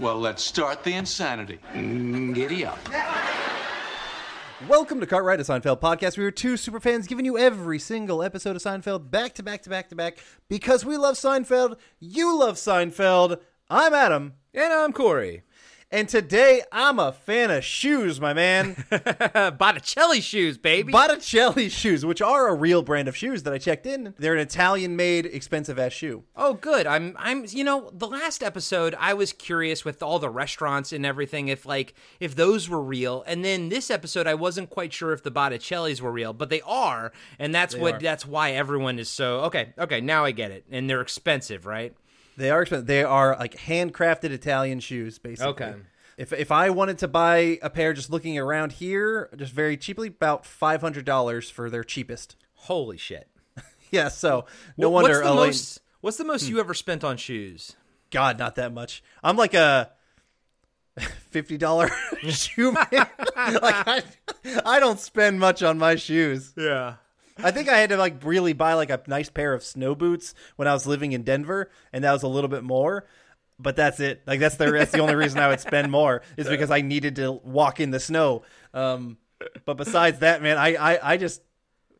Well, let's start the insanity. Mm, Giddy up. Welcome to Cartwright, a Seinfeld podcast. We are two super fans giving you every single episode of Seinfeld back to back to back to back because we love Seinfeld. You love Seinfeld. I'm Adam. And I'm Corey. And today I'm a fan of shoes, my man. Botticelli shoes, baby. Botticelli shoes, which are a real brand of shoes that I checked in. They're an Italian made, expensive ass shoe. oh, good. I'm I'm you know, the last episode I was curious with all the restaurants and everything if like if those were real. And then this episode I wasn't quite sure if the Botticellis were real, but they are, and that's what are. that's why everyone is so Okay, okay, now I get it. And they're expensive, right? They are expensive. They are like handcrafted Italian shoes, basically. Okay. If, if I wanted to buy a pair just looking around here, just very cheaply, about $500 for their cheapest. Holy shit. Yeah, so no What- wonder what's the Elaine- most what's the most you hmm. ever spent on shoes? God, not that much. I'm like a fifty dollar shoe man. like I, I don't spend much on my shoes. Yeah. I think I had to like really buy like a nice pair of snow boots when I was living in Denver, and that was a little bit more. But that's it. Like that's the that's the only reason I would spend more is because I needed to walk in the snow. Um, but besides that, man, I I, I just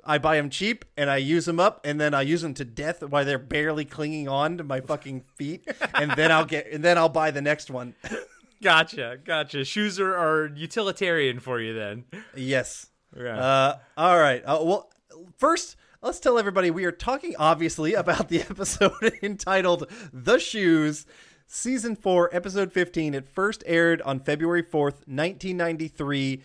I buy them cheap and I use them up and then I use them to death while they're barely clinging on to my fucking feet, and then I'll get and then I'll buy the next one. Gotcha, gotcha. Shoes are, are utilitarian for you then. Yes. Yeah. Uh, all right. Uh, well, first, let's tell everybody we are talking obviously about the episode entitled "The Shoes." Season 4, episode 15. It first aired on February 4th, 1993.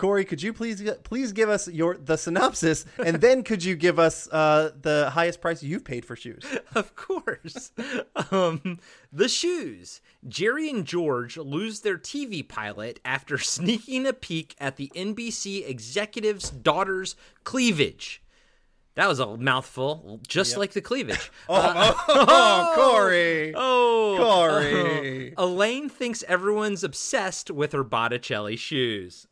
Corey, could you please please give us your the synopsis, and then could you give us uh, the highest price you've paid for shoes? Of course. um, the shoes. Jerry and George lose their TV pilot after sneaking a peek at the NBC executive's daughter's cleavage. That was a mouthful, just like the cleavage. Oh, Corey! Oh, Corey. oh. Elaine thinks everyone's obsessed with her Botticelli shoes.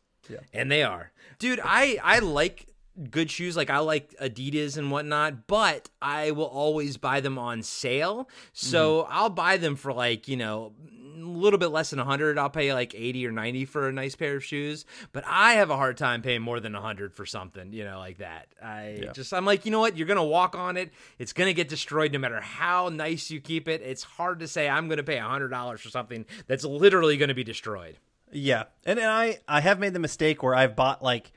And they are. Dude, I I like good shoes like I like Adidas and whatnot, but I will always buy them on sale. So mm-hmm. I'll buy them for like, you know, a little bit less than 100. I'll pay like 80 or 90 for a nice pair of shoes, but I have a hard time paying more than 100 for something, you know, like that. I just I'm like, you know what? You're going to walk on it. It's going to get destroyed no matter how nice you keep it. It's hard to say I'm going to pay $100 for something that's literally going to be destroyed. Yeah, and, and I I have made the mistake where I've bought like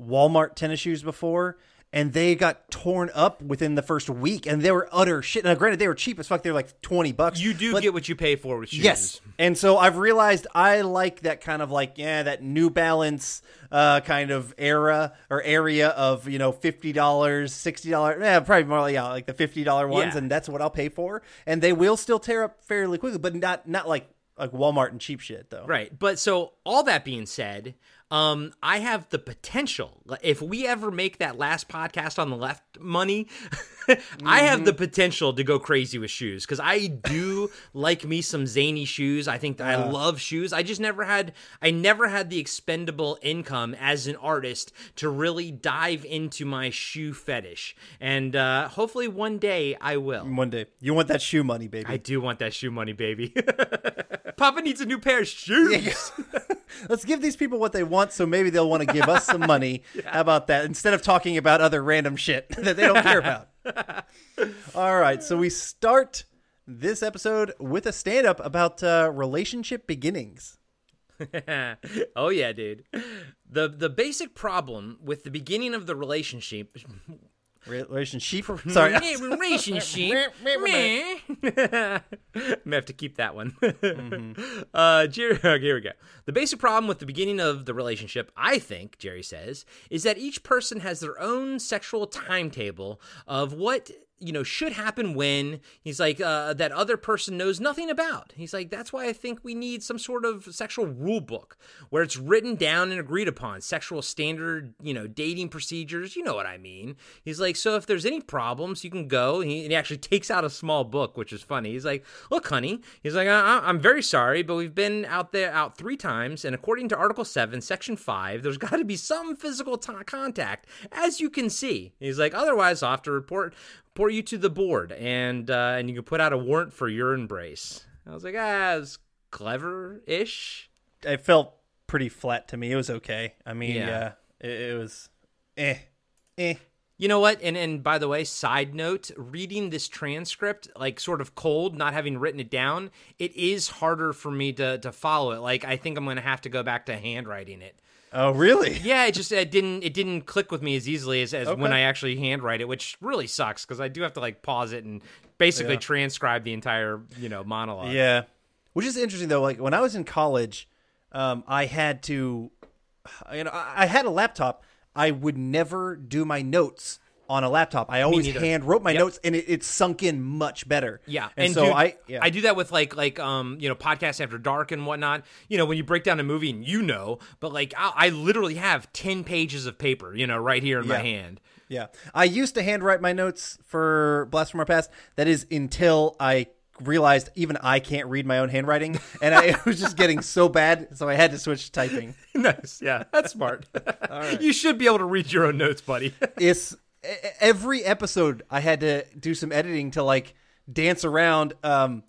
Walmart tennis shoes before, and they got torn up within the first week, and they were utter shit. Now, granted, they were cheap as fuck; they were like twenty bucks. You do but- get what you pay for with shoes. Yes, and so I've realized I like that kind of like yeah, that New Balance uh, kind of era or area of you know fifty dollars, sixty dollars, yeah, probably more like yeah, like the fifty dollar ones, Yeah. and that's what I'll pay for, and they will still tear up fairly quickly, but not not like like Walmart and cheap shit though. Right. But so all that being said, um, I have the potential. If we ever make that last podcast on the left money, I have the potential to go crazy with shoes because I do like me some zany shoes. I think that I love shoes. I just never had I never had the expendable income as an artist to really dive into my shoe fetish. And uh, hopefully one day I will. One day, you want that shoe money, baby. I do want that shoe money, baby. Papa needs a new pair of shoes. Let's give these people what they want, so maybe they'll want to give us some money. How about that? Instead of talking about other random shit that they don't care about. All right, so we start this episode with a stand-up about uh, relationship beginnings. oh yeah, dude. The the basic problem with the beginning of the relationship Relationship. Sorry. relationship. Meh. May have to keep that one. uh, Jerry, here we go. The basic problem with the beginning of the relationship, I think, Jerry says, is that each person has their own sexual timetable of what you know should happen when he's like uh, that other person knows nothing about. He's like that's why i think we need some sort of sexual rule book where it's written down and agreed upon sexual standard you know dating procedures you know what i mean. He's like so if there's any problems you can go. He, and he actually takes out a small book which is funny. He's like look honey. He's like I, i'm very sorry but we've been out there out three times and according to article 7 section 5 there's got to be some physical t- contact as you can see. He's like otherwise i'll have to report report you to the board and uh, and you can put out a warrant for your embrace i was like ah it's clever-ish It felt pretty flat to me. It was okay. I mean, Yeah. yeah, it, it was eh, eh. You know what? And and by the way, side note, reading this transcript like sort of cold, not having written it down, it is harder for me to to follow it. Like I think I'm going to have to go back to handwriting it. Oh, really? Yeah, it just it didn't it didn't click with me as easily as, as when I actually handwrite it, which really sucks because I do have to like pause it and basically Yeah. transcribe the entire you know monologue. Yeah, which is interesting though. Like when I was in college, um, I had to, you know, I had a laptop. I would never do my notes on a laptop. I always hand wrote my Yep. notes, and it, it sunk in much better. Yeah, and, so dude, I, yeah. I do that with like like um you know podcasts after dark and whatnot. You know when you break down a movie and you know, but like I, I literally have ten pages of paper, you know, right here in my hand. Yeah. I used to handwrite my notes for Blast from Our Past. That is until I realized even I can't read my own handwriting. And I, it was just getting so bad. So I had to switch to typing. nice, yeah, that's smart. You should be able to read your own notes, buddy. It's every episode I had to do some editing to like dance around um,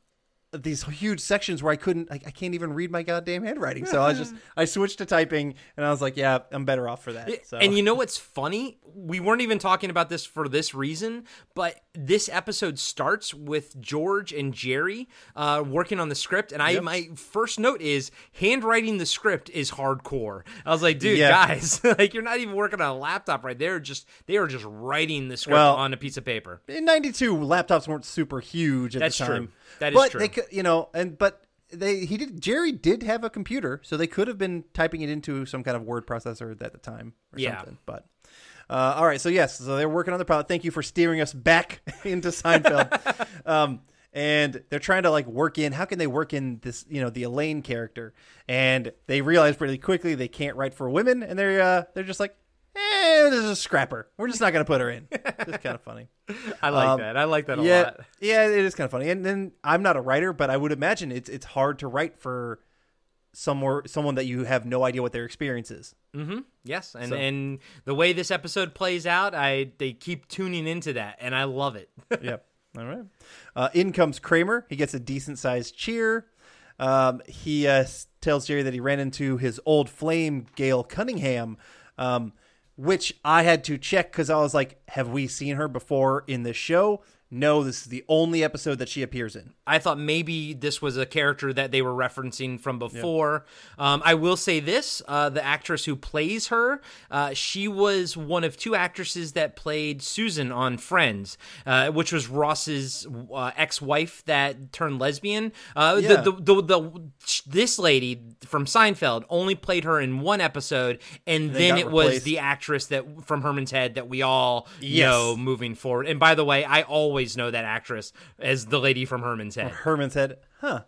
these huge sections where I couldn't, like, I can't even read my goddamn handwriting. So I was just, I switched to typing and I was like, yeah, I'm better off for that. So. And you know what's funny? We weren't even talking about this for this reason, but this episode starts with George and Jerry uh, working on the script, and I my first note is handwriting the script is hardcore. I was like, dude, Yeah. guys, like you're not even working on a laptop, right? They're just they are just writing the script Well, on a piece of paper. in 92 laptops weren't super huge at That's the true. That is but true. they could you know and but they he did jerry did have a computer so they could have been typing it into some kind of word processor at the time or Yeah. something but uh, all right so yes so they're working on the pilot thank you for steering us back into seinfeld um, and they're trying to like work in how can they work in this you know the elaine character and they realize pretty quickly they can't write for women and they're uh, they're just like eh, this is a scrapper we're just not gonna put her in it's kind of funny I like Um, that. I like that a yeah, lot. Yeah, it is kind of funny. And then I'm not a writer, but I would imagine it's it's hard to write for somewhere someone that you have no idea what their experience is. Yes, and So- and the way this episode plays out, I they keep tuning into that, and I love it. yep. All right. Uh, in comes Kramer. He gets a decent sized cheer. Um, he uh, tells Jerry that he ran into his old flame, Gail Cunningham, um, which I had to check because I was like, have we seen her before in this show? No, this is the only episode that she appears in. I thought maybe this was a character that they were referencing from before. Um, I will say this: uh, the actress who plays her, uh, she was one of two actresses that played Susan on Friends, uh, which was Ross's uh, ex-wife that turned lesbian. Uh, Yeah. the, the, the, the this lady from Seinfeld only played her in one episode, and then got it was the actress that from Herman's Head that we all Yes. know moving forward. And by the way, I always know that actress as the lady from Herman's Head. Herman's Head, huh.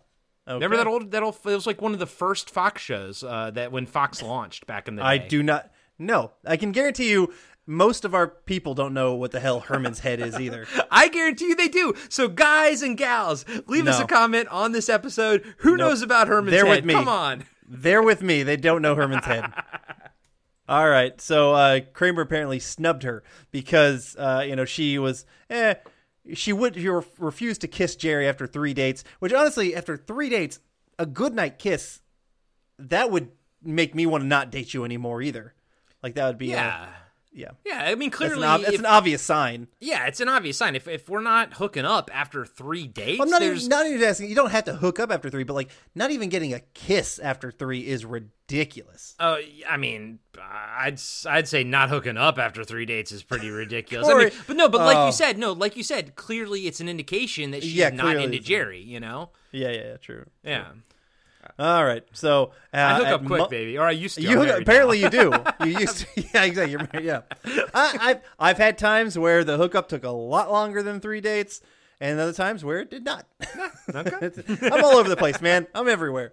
Okay. Remember that old that old it was like one of the first Fox shows uh, that when Fox launched back in the day. I do not. No, I can guarantee you, most of our people don't know what the hell Herman's head is either. I guarantee you they do. So guys and gals, leave us a comment on this episode. Who knows about Herman's They're Head? with me. Come on. They're with me. They don't know Herman's head. All right, so uh, Kramer apparently snubbed her because uh, you know she was eh. She would she ref- refused to kiss Jerry after three dates, which honestly, after three dates, a good night kiss, that would make me want to not date you anymore either. Like that would be Yeah. Yeah. Yeah, I mean clearly an, ob- if- an obvious sign. Yeah, it's an obvious sign. If if we're not hooking up after 3 dates, I'm not even, not even asking. You don't have to hook up after three, but like not even getting a kiss after three is ridiculous. Oh, I mean, I'd I'd say not hooking up after three dates is pretty ridiculous. I mean, but no, but like oh. you said, no, like you said, clearly it's an indication that she's Yeah, not into Jerry. You know? Yeah, yeah, true. yeah true. All right. So uh, I hook up quick, Mo- baby. Or I used to. You hook, apparently now. you do. You used to. Yeah, exactly. You're married. Yeah. I, I've I've had times where the hookup took a lot longer than three dates, and other times where it did not. Okay. I'm all over the place, man. I'm everywhere.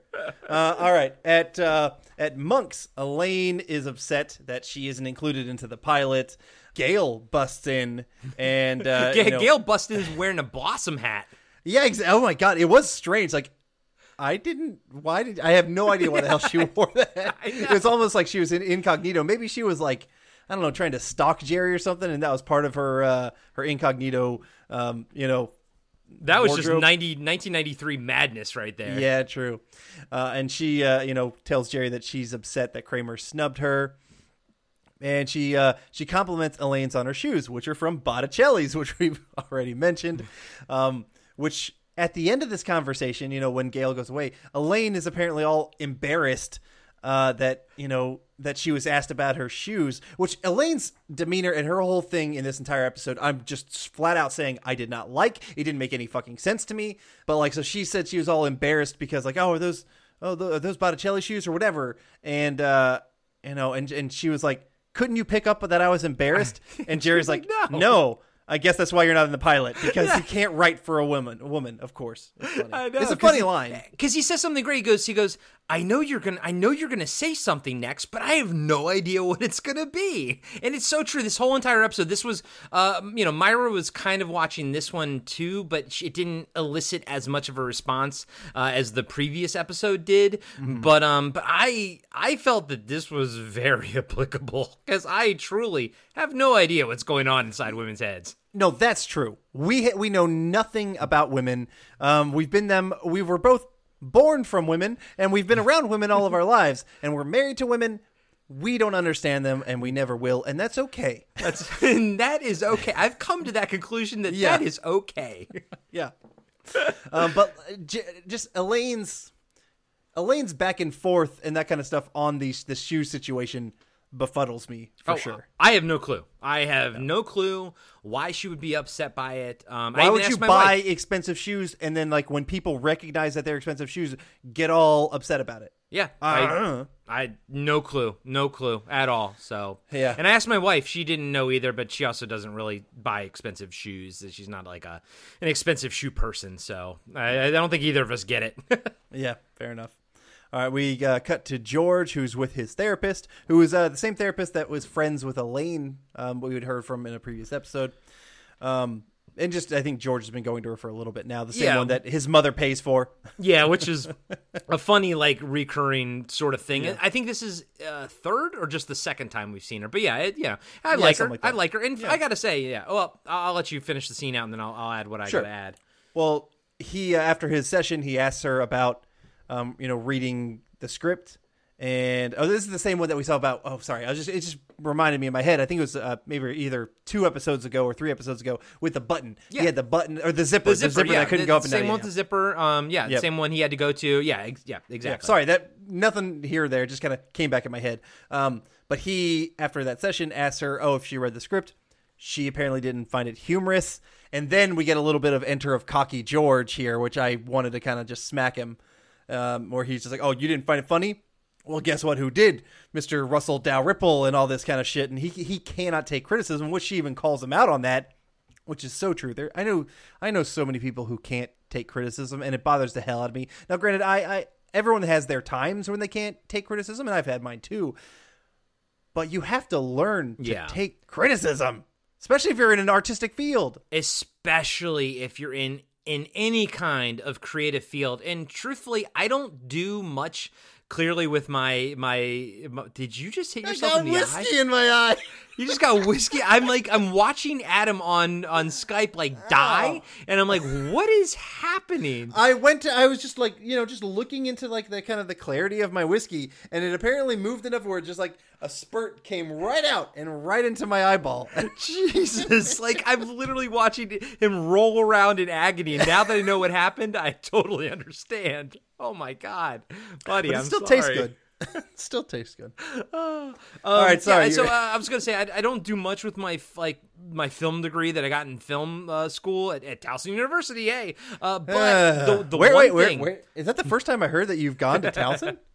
Uh, all right. At uh, at Monks, Elaine is upset that she isn't included into the pilot. Gail busts in and uh, Ga- you know- Gail Bustin is wearing a blossom hat. yeah, exa- oh my god, it was strange. Like, I didn't. Why did I have no idea why the hell she wore that? It was almost like she was in incognito. Maybe she was like, I don't know, trying to stalk Jerry or something, and that was part of her uh, her incognito. Um, you know, That was just Wardrobe. 90, 1993 madness right there. yeah, true. Uh, and she, uh, you know, tells Jerry that she's upset that Kramer snubbed her. And she uh, she compliments Elaine's on her shoes, which are from Botticelli's, which we've already mentioned. Um, which at the end of this conversation, you know, when Gail goes away, Elaine is apparently all embarrassed uh, that you know that she was asked about her shoes. Which Elaine's demeanor and her whole thing in this entire episode, I'm just flat out saying I did not like. It didn't make any fucking sense to me. But like, so she said she was all embarrassed because like, oh, are those oh th- are those Botticelli shoes or whatever, and uh, you know, and and she was like, couldn't you pick up that I was embarrassed? And Jerry's like, No. no. I guess that's why you're not in the pilot because you can't write for a woman. A woman, of course. It's, funny. I know, it's a 'cause funny he- line. Eh, because he says something great. He goes, he goes, I know you're gonna, I know you're gonna say something next, but I have no idea what it's gonna be. And it's so true. This whole entire episode, this was, uh, you know, Myra was kind of watching this one too, but it didn't elicit as much of a response uh, as the previous episode did. Mm-hmm. But um, but I, I felt that this was very applicable because I truly have no idea what's going on inside women's heads. No, that's true. We ha- we know nothing about women. Um, we've been them. We were both born from women, and we've been around women all of our lives, and we're married to women. We don't understand them, and we never will, and that's okay. That's and that is okay. I've come to that conclusion that Yeah. that is okay. Yeah. um, but uh, j- just Elaine's Elaine's back and forth and that kind of stuff on the the shoe situation befuddles me for Oh, sure. I have no clue. I have no clue why she would be upset by it. Um, Why would you buy wife- expensive shoes and then like when people recognize that they're expensive shoes, get all upset about it? Yeah, Uh, I, I no clue, no clue at all. So Yeah. and I asked my wife; she didn't know either, but she also doesn't really buy expensive shoes. She's not like a an expensive shoe person, so I, I don't think either of us get it. Yeah, fair enough. All right, we uh, cut to George, who's with his therapist, who is uh, the same therapist that was friends with Elaine, um, we had heard from in a previous episode. Um, and just, I think George has been going to her for a little bit now, the same Yeah. one that his mother pays for. Yeah, which is a funny, like recurring sort of thing. I think this is uh, third or just the second time we've seen her. But yeah, it, yeah, I like her. like I like her, and I gotta say, yeah. Well, I'll, I'll let you finish the scene out, and then I'll, I'll add what I Sure. gotta add. Well, he uh, after his session, he asks her about, um, you know, reading the script, and oh, this is the same one that we saw about. Oh, sorry, I was just it just reminded me in my head. I think it was uh, maybe either two episodes ago or three episodes ago with the button. Yeah. He had the button or the zipper, The zipper, yeah, that couldn't the, go up and same down. one yeah, with the zipper. Um, yeah, the Yep. same one he had to go to. Yeah, ex- yeah, yeah. exactly. Sorry, that nothing here or there just kind of came back in my head. Um, but he after that session asked her, oh, if she read the script. She apparently didn't find it humorous, and then we get a little bit of enter of cocky George here, which I wanted to kind of just smack him, um, where he's just like, "Oh, you didn't find it funny? Well, guess what? Who did? Mister Russell Dalrymple and all this kind of shit." And he he cannot take criticism, which she even calls him out on that, which is so true. There, I know I know so many people who can't take criticism, and it bothers the hell out of me. Now, granted, I, I everyone has their times when they can't take criticism, and I've had mine too. But you have to learn to Yeah. take criticism, especially if you're in an artistic field. especially if you're in in any kind of creative field. And truthfully, I don't do much. Clearly, with my my, my did you just hit yourself in the eye? in my eye. You just got whiskey. I'm like, I'm watching Adam on on Skype like oh. die, and I'm like, what is happening? I went to. I was just like, you know, just looking into like the kind of the clarity of my whiskey, and it apparently moved enough where just like a spurt came right out and right into my eyeball. Jesus, like I'm literally watching him roll around in agony, and now that I know what happened, I totally understand. Oh my god, buddy, But it I'm still sorry. tastes good. Still tastes good. Um, All right, sorry. yeah, so uh, I was gonna say I, I don't do much with my like my film degree that I got in film uh, school at, at Towson University. Hey, uh, but the, the wait, one wait, wait, thing, wait. Is that the first time I heard that you've gone to Towson?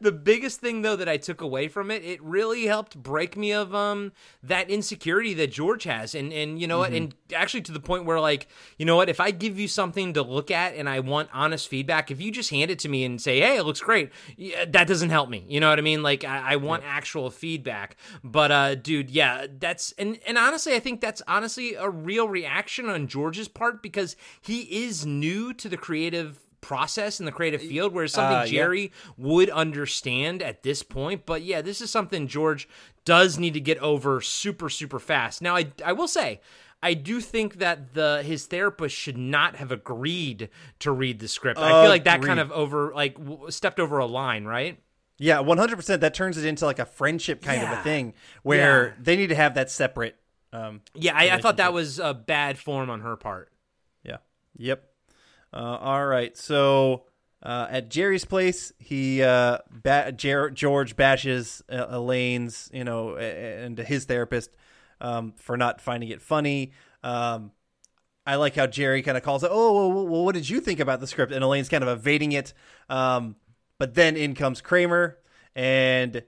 the biggest thing though that I took away from it, it really helped break me of um that insecurity that George has, and and you know what, and actually to the point where like you know what, if I give you something to look at and I want honest feedback, if you just hand it to me and say, hey, it looks great, yeah, that doesn't help me. You know what I mean? Like I, I want actual feedback. But uh, dude, yeah, that's and and honestly, I think that's honestly a real reaction on George's part because he is new to the creative process in the creative field whereas something Uh, yeah. Jerry would understand at this point. But yeah, this is something George does need to get over super, super fast. Now, I, I will say, I do think that the his therapist should not have agreed to read the script. I feel like that kind of over like w- stepped over a line, right? yeah, one hundred percent. That turns it into like a friendship kind of a thing where Yeah. they need to have that separate. Um, Yeah, I, I thought that was a bad form on her part. Yeah. Yep. Uh, all right. So uh, at Jerry's place, he uh, ba- Jer- George bashes uh, Elaine's, you know, and his therapist um, for not finding it funny. Um, I like how Jerry kind of calls it. Oh, well, well, what did you think about the script? And Elaine's kind of evading it. Um, but then in comes Kramer, and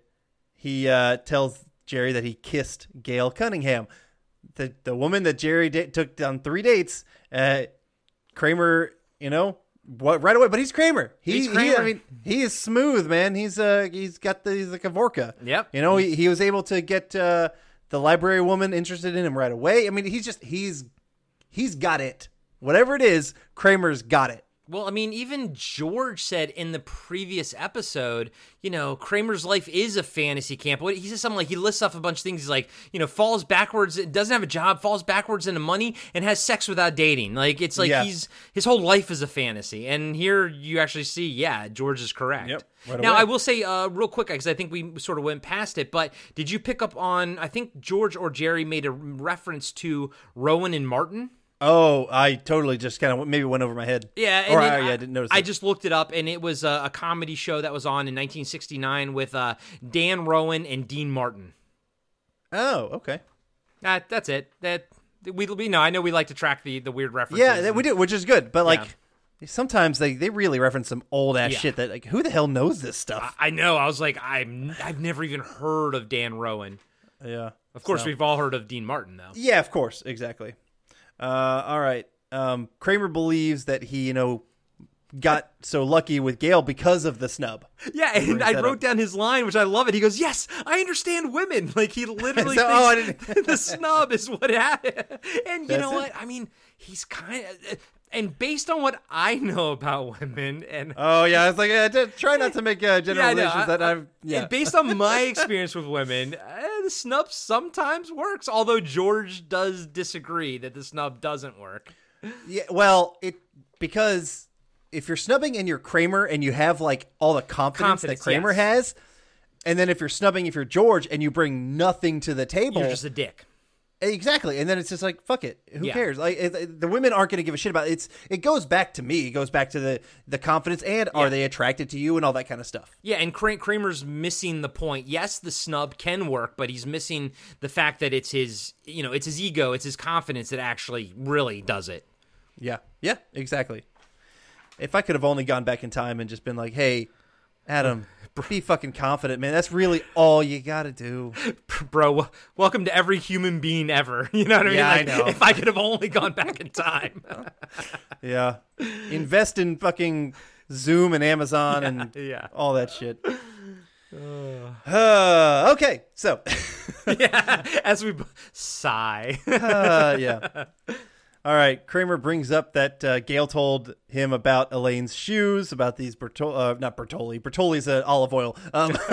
he uh, tells Jerry that he kissed Gail Cunningham, the the woman that Jerry took on three dates. Uh, Kramer, you know, what right away. But he's Kramer. He, He's he- Kramer. I mean, he is smooth, man. He's uh, he's got the he's like a Vorka. Yep. You know, he, he was able to get uh, the library woman interested in him right away. I mean, he's just he's he's got it. Whatever it is, Kramer's got it. Well, I mean, even George said in the previous episode, you know, Kramer's life is a fantasy camp. What he says something like he lists off a bunch of things. He's like, you know, falls backwards, doesn't have a job, falls backwards into money, and has sex without dating. Like it's like Yeah. he's his whole life is a fantasy. And here you actually see, yeah, George is correct. Yep, right now away. I will say, uh, real quick, because I think we sort of went past it, but did you pick up on? I think George or Jerry made a reference to Rowan and Martin. Oh, I totally just kind of maybe went over my head. Yeah, and or I, yeah, I didn't notice. I it. just looked it up, and it was a, a comedy show that was on in 1969 with uh, Dan Rowan and Dean Martin. oh okay. That that's it. That we we know. I know we like to track the the weird references. Yeah, that we do, which is good. But like Yeah. sometimes they they really reference some old ass Yeah. shit that like who the hell knows this stuff? I know. I was like, I'm I've never even heard of Dan Rowan. yeah. Of course, So- we've all heard of Dean Martin though. Yeah, of course, exactly. Uh, all right. Um, Kramer believes that he, you know, got so lucky with Gail because of the snub. Yeah, and I wrote up. down his line, which I love it. He goes, "Yes, I understand women." Like he literally So- oh, thinks the snub is what happened. And you That's know it. what? I mean, he's kind of. And based on what I know about women, and Oh yeah, I was like, uh, try not to make uh, Yeah, I generalizations that I- I've. Yeah, and based on my experience with women, eh, the snub sometimes works. Although George does disagree that the snub doesn't work. yeah. Well, it because if you're snubbing and you're Kramer and you have like all the confidence, Confidence, that Kramer yes. has, and then if you're snubbing if you're George and you bring nothing to the table, You're just a dick. Exactly, and then it's just like fuck it. Who Yeah. cares? Like it, it- the women aren't going to give a shit about it. It's it goes back to me. It goes back to the the confidence and Yeah. are they attracted to you and all that kind of stuff. Yeah, and Kra- Kramer's missing the point. Yes, the snub can work, but he's missing the fact that it's his, you know, it's his ego, it's his confidence that actually really does it. Yeah, yeah, exactly. If I could have only gone back in time and just been like, hey, Adam, be fucking confident, man. That's really all you got to do. Bro, w- welcome to every human being ever. You know what I mean? Yeah, I know. If I could have only gone back in time. Yeah, invest in fucking Zoom and Amazon and yeah. all that shit. Uh, okay, so yeah, as we b- sigh. uh, yeah. All right. Kramer brings up that uh, Gail told him about Elaine's shoes, about these Bertoli, uh, not Bertoli. Bertoli's uh, olive oil. Um,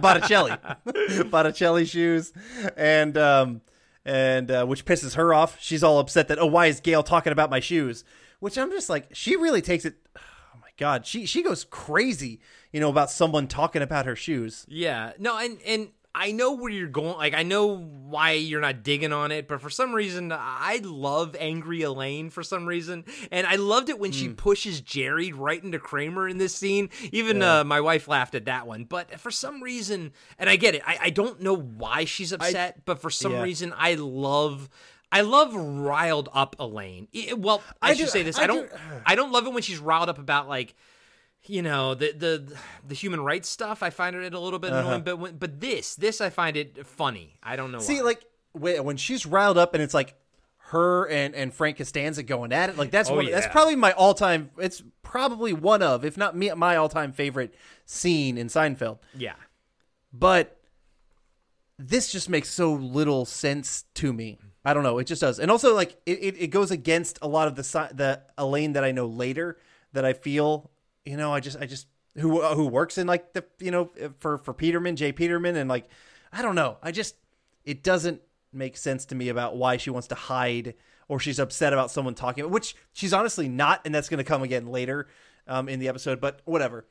Botticelli, Botticelli shoes, and um, and uh, which pisses her off. She's all upset that oh, why is Gail talking about my shoes? Which I'm just like, she really takes it. Oh my god, she she goes crazy, you know, about someone talking about her shoes. Yeah. No, and and I know where you're going. Like I know why you're not digging on it, but for some reason I love angry Elaine for some reason, and I loved it when she pushes Jerry right into Kramer in this scene. Even uh, my wife laughed at that one, but for some reason, and I get it. I, I don't know why she's upset, but for some Yeah. reason I love. I love riled up Elaine. I- well, I, I should do- say this. I I don't. do- I don't love it when she's riled up about like you know the the the human rights stuff. I find it a little bit annoying, uh-huh. but when, but this this I find it funny. I don't know. See, why. like when she's riled up and it's like her and and Frank Costanza going at it, like that's Oh, one, that's probably my all time. It's probably one of, if not me, my all time favorite scene in Seinfeld. yeah, But this just makes so little sense to me. I don't know. It just does, and also like it, it, it goes against a lot of the the Elaine that I know later that I feel. You know, I just I just who who works in like the you know for for Peterman, J. Peterman, and like I don't know. I just it doesn't make sense to me about why she wants to hide or she's upset about someone talking, which she's honestly not, and that's going to come again later um, in the episode. But whatever.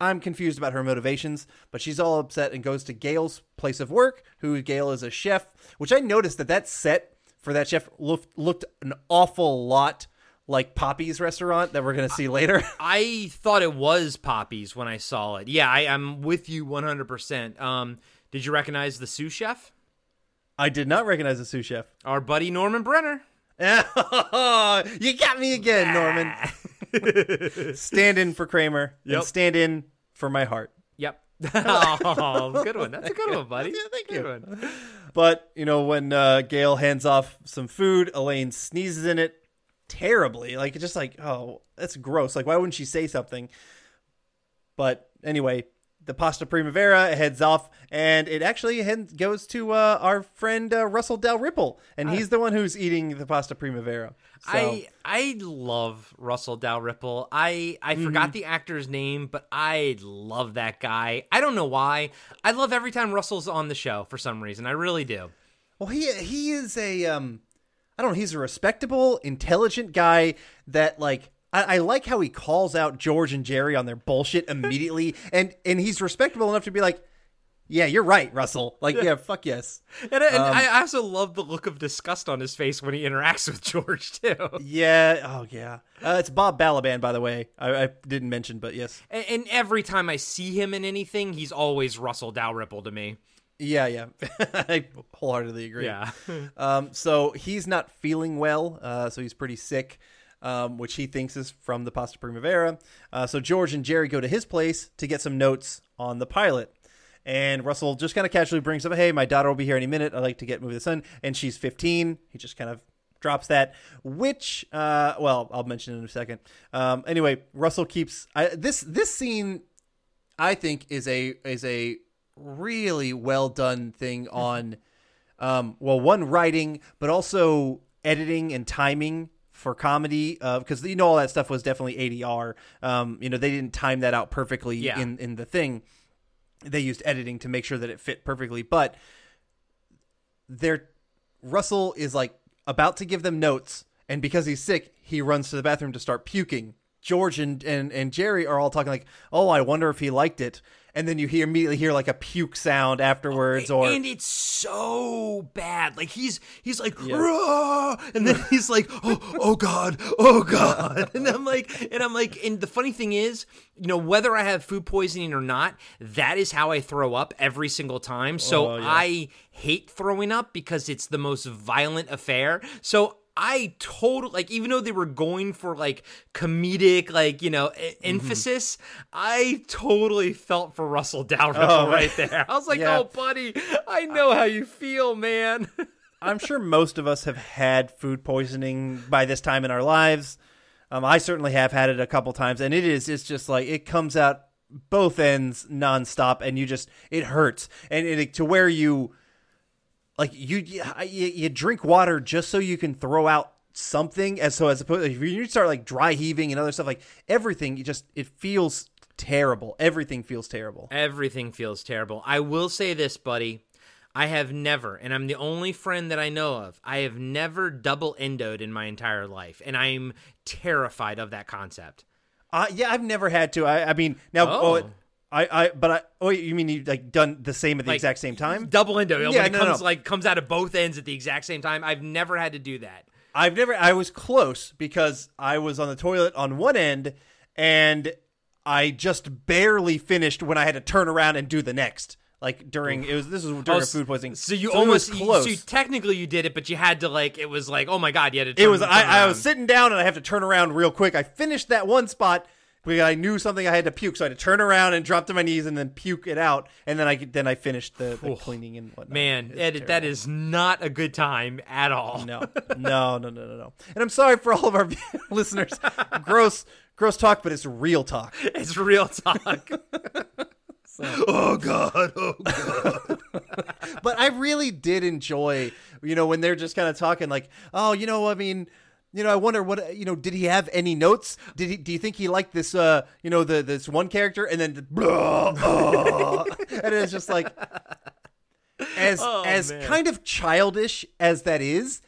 I'm confused about her motivations, but she's all upset and goes to Gail's place of work, who Gail is a chef, which I noticed that that set for that chef looked, looked an awful lot like Poppie's restaurant that we're going to see later. I thought it was Poppie's when I saw it. Yeah, I, I'm with you 100. percent Um, did you recognize the sous chef? I did not recognize the sous chef. Our buddy Norman Brenner. you got me again, Norman. stand in for Kramer Yep. and stand in for my heart. Yep. oh, good one. That's a good one, buddy. Yeah, thank Good you. one. But, you know, when uh, Gail hands off some food, Elaine sneezes in it terribly. Like, just like, oh, that's gross. Like, why wouldn't she say something? But anyway, the pasta primavera heads off, and it actually head- goes to uh, our friend uh, Russell Dalrymple, and he's the one who's eating the pasta primavera. So, I I love Russell Dalrymple. I I Mm-hmm. forgot the actor's name, but I love that guy. I don't know why. I love every time Russell's on the show for some reason. I really do. well, he he is a um, I don't know. He's a respectable, intelligent guy that like. I, I like how he calls out George and Jerry on their bullshit immediately, and and he's respectable enough to be like, "Yeah, you're right, Russell. Like, yeah, fuck yes, And, and Um, I also love the look of disgust on his face when he interacts with George too. yeah, oh yeah." Uh, it's Bob Balaban, by the way. I, I didn't mention, but yes, And, and every time I see him in anything, he's always Russell Dalrymple to me. Yeah, yeah. I wholeheartedly agree. Yeah. Um, so he's not feeling well. Uh, so he's pretty sick, um, which he thinks is from the pasta primavera. Uh, so George and Jerry go to his place to get some notes on the pilot. And Russell just kind of casually brings up, "Hey, my daughter will be here any minute. I'd like to get movie the sun." And she's 15. He just kind of drops that. Which, uh, well, I'll mention in a second. Um, anyway, Russell keeps I, this this scene. I think is a is a really well done thing on um, well, one writing, but also editing and timing for comedy, because you know all that stuff was definitely ADR. Um, you know they didn't time that out perfectly Yeah. in in the thing. They used editing to make sure that it fit perfectly, but they're Russell is like about to give them notes, and because he's sick, he runs to the bathroom to start puking. George and, and, and Jerry are all talking like, "Oh, I wonder if he liked it," and then you hear immediately hear like a puke sound afterwards, or and it's so bad. Like he's he's like, "Rah!" and then he's like, oh, oh god, oh god, and I'm like, and I'm like, and the funny thing is, you know, whether I have food poisoning or not, that is how I throw up every single time. So Oh, yeah. I hate throwing up because it's the most violent affair. So. I totally like, even though they were going for like comedic, like you know, e- Mm-hmm. emphasis. I totally felt for Russell Dalrymple Oh, right there. I was like, Yeah. "Oh, buddy, I know how you feel, man." I'm sure most of us have had food poisoning by this time in our lives. Um, I certainly have had it a couple times, and it is it's just like it comes out both ends nonstop, and you just it hurts, and it, to where you like you, you you drink water just so you can throw out something, as so as opposed if you start like dry heaving and other stuff like everything, you just it feels terrible. Everything feels terrible. Everything feels terrible. I will say this, buddy. I have never, and I'm the only friend that I know of, I have never double endoed in my entire life, and I'm terrified of that concept. Uh, yeah, I've never had to. I, I mean, now Oh. I, I, but I. Oh, you mean you like done the same at the Like, exact same time? Double endo. Yeah, it no, comes no. like comes out of both ends at the exact same time. I've never had to do that. I've never. I was close because I was on the toilet on one end, and I just barely finished when I had to turn around and do the next. Like during it was this was during Oh, a food poisoning. So you it almost was you- close. so you, technically you did it, but you had to like it was like oh my god, you had to. Turn, it was turn I, I was around. sitting down and I have to turn around real quick. I finished that one spot because I knew something I had to puke, so I had to turn around and drop to my knees and then puke it out, and then I then I finished the, the cleaning and whatnot. Man, Ed, that terrible. not a good time at all. no, no, no, no, no, no. And I'm sorry for all of our listeners. Gross, gross talk, but it's real talk. It's real talk. oh god, oh god. But I really did enjoy, you know, when they're just kind of talking like, oh, you know, I mean. You know, I wonder what you know. Did he have any notes? Did he? Do you think he liked this? Uh, you know, the this one character, and then, blah, uh, and it's just like, as Oh, as man. kind of childish as that is,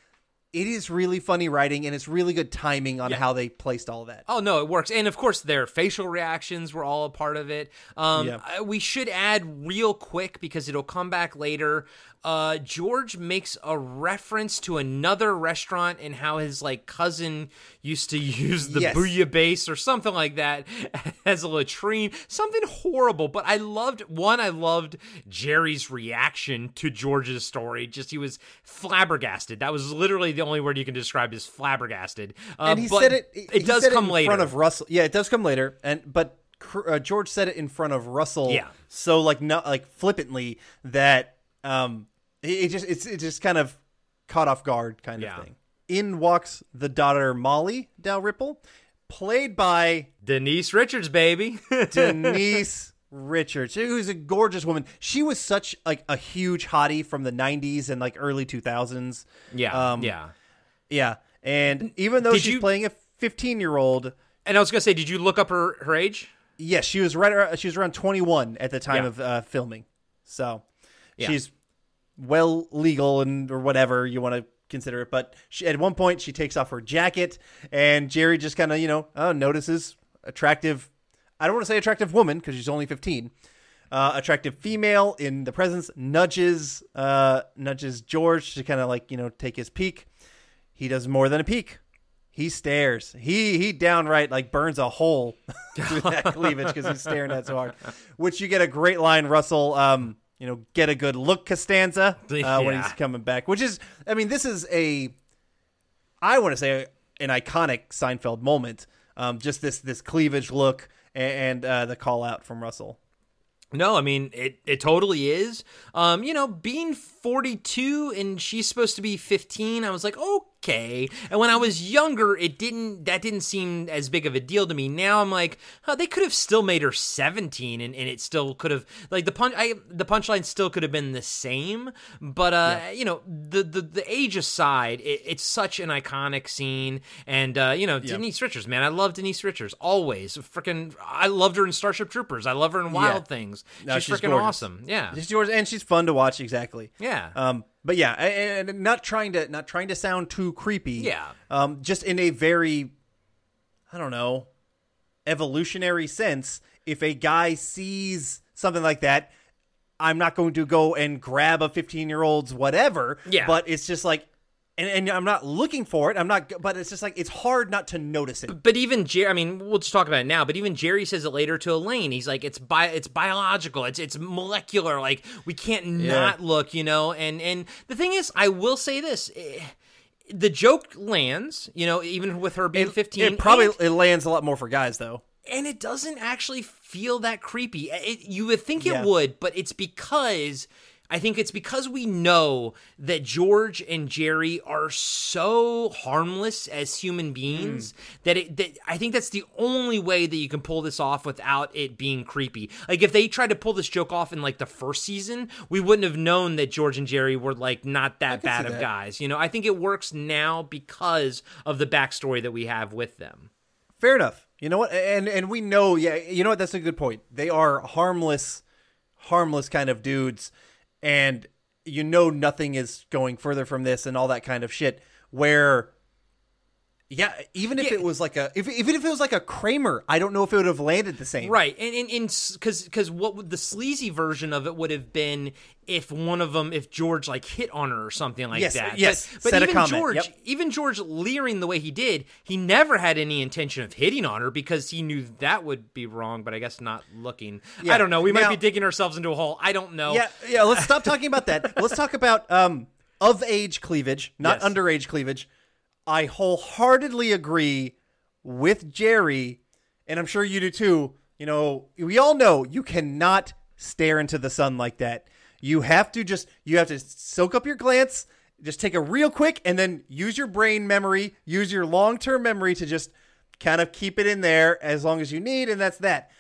it is really funny writing, and it's really good timing on how they placed all that. Oh no, it works, and of course their facial reactions were all a part of it. Um, Yeah. I- we should add real quick because it'll come back later. Uh, George makes a reference to another restaurant and how his like cousin used to use the Yes. bouillabaisse or something like that as a latrine. Something horrible, but I loved one. I loved Jerry's reaction to George's story. Just he was flabbergasted. That was literally the only word you can describe as flabbergasted. Uh, and he said it. It he does said come in later. front of Russell. Yeah, it does come later. And but uh, George said it in front of Russell. Yeah. So like not like flippantly that um it, just it's it just kind of caught off guard kind Yeah. of thing. In walks the daughter Molly Dalrymple, played by Denise Richards, baby. Denise Richards, who's a gorgeous woman. She was such like a huge hottie from the '90s and like early 2000s. yeah, Um, yeah. Yeah, and even though Did she's you- playing a 15 year old, And I was gonna say, did you look up her her age? Yes, she was right. Around, she was around 21 at the time Yeah. of uh, filming, so Yeah. she's well legal and or whatever you want to consider it. But she, at one point, she takes off her jacket, and Jerry just kind of you know uh, notices attractive. I don't want to say attractive woman because she's only 15. Uh, attractive female in the presence nudges uh, nudges George to kind of like you know take his peek. He does more than a peek. He stares. He he downright like burns a hole through that cleavage because he's staring at it so hard. Which you get a great line, Russell. Um, you know, get a good look, Costanza, uh, when he's coming back. Which is, I mean, this is a, I want to say an iconic Seinfeld moment. Um, just this this cleavage look and, and uh, the call out from Russell. No, I mean it. It totally is. Um, you know, being forty two and she's supposed to be fifteen, I was like, okay. And when I was younger, it didn't. That didn't seem as big of a deal to me. Now I'm like, oh, they could have still made her seventeen, and, and it still could have like the punch. I the punchline still could have been the same. But uh, you know, the the the age aside, it, it's such an iconic scene. And uh, you know, Denise Richards, man, I love Denise Richards always. Freaking, I loved her in Starship Troopers. I love her in Wild Yeah. Things. No, she's, she's freaking awesome. Yeah. She's yours, and she's fun to watch. Exactly. Yeah. Um, but yeah, and, not trying to not trying to sound too creepy. Yeah. Um, just in a very, I don't know, evolutionary sense. If a guy sees something like that, I'm not going to go and grab a 15 year old's whatever. Yeah. But it's just like, and, and I'm not looking for it. I'm not. But it's just like it's hard not to notice it. But even Jerry, I mean, we'll just talk about it now. But even Jerry says it later to Elaine. He's like, "It's bi- it's biological. It's it's molecular. Like we can't not look, you know." And and the thing is, I will say this: eh, the joke lands, you know, even with her being fifteen. It probably and- it lands a lot more for guys though. and it doesn't actually feel that creepy. It, you would think it Yeah. would, but it's because I think it's because we know that George and Jerry are so harmless as human beings mm. that it that I think that's the only way that you can pull this off without it being creepy. Like if they tried to pull this joke off in like the first season, we wouldn't have known that George and Jerry were like not that bad of that. guys. You know, I think it works now because of the backstory that we have with them. Fair enough. You know what? And and we know, yeah. You know what? That's a good point. They are harmless, harmless kind of dudes, and you know nothing is going further from this and all that kind of shit. Where Yeah, even if Yeah. it was like a if, even if it was like a Kramer, I don't know if it would have landed the same. Right, and and because because what would the sleazy version of it would have been if one of them if George like hit on her or something like Yes, that. yes, but, but even George, yep. even George leering the way he did, he never had any intention of hitting on her because he knew that would be wrong. But I guess not looking. Yeah. I don't know. We might be digging ourselves into a hole. I don't know. Yeah, yeah. Let's stop talking about that. Let's talk about um of age cleavage, not Yes. underage cleavage. I wholeheartedly agree with Jerry, and I'm sure you do too. You know, we all know you cannot stare into the sun like that. You have to just you have to soak up your glance, just take a real quick, and then use your brain memory, use your long term memory to just kind of keep it in there as long as you need, and that's that.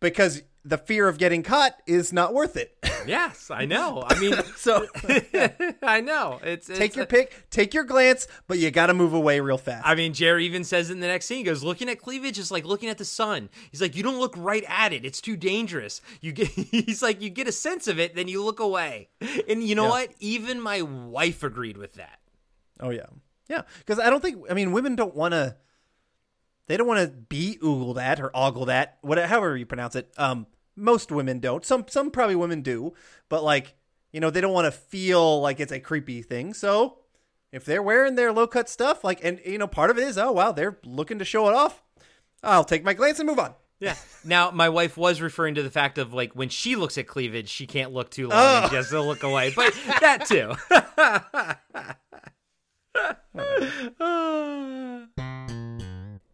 Because the fear of getting caught is not worth it. Yes, I know. I mean, so I know. It's, take it's your pick, take your glance, but you got to move away real fast. I mean, Jerry even says in the next scene, he goes, looking at cleavage is like looking at the sun. He's like, you don't look right at it. It's too dangerous. You get, he's like, you get a sense of it, then you look away. And you know Yeah. what? Even my wife agreed with that. oh yeah, yeah. Because I don't think I mean women don't want to. They don't want to be oogled at or ogled at, whatever, however you pronounce it. Um, most women don't. Some some probably women do, but like you know they don't want to feel like it's a creepy thing. So if they're wearing their low cut stuff, like and you know part of it is oh wow they're looking to show it off. I'll take my glance and move on. Yeah. Now, my wife was referring to the fact of like when she looks at cleavage, she can't look too long. Oh. and She has to look away. But that too.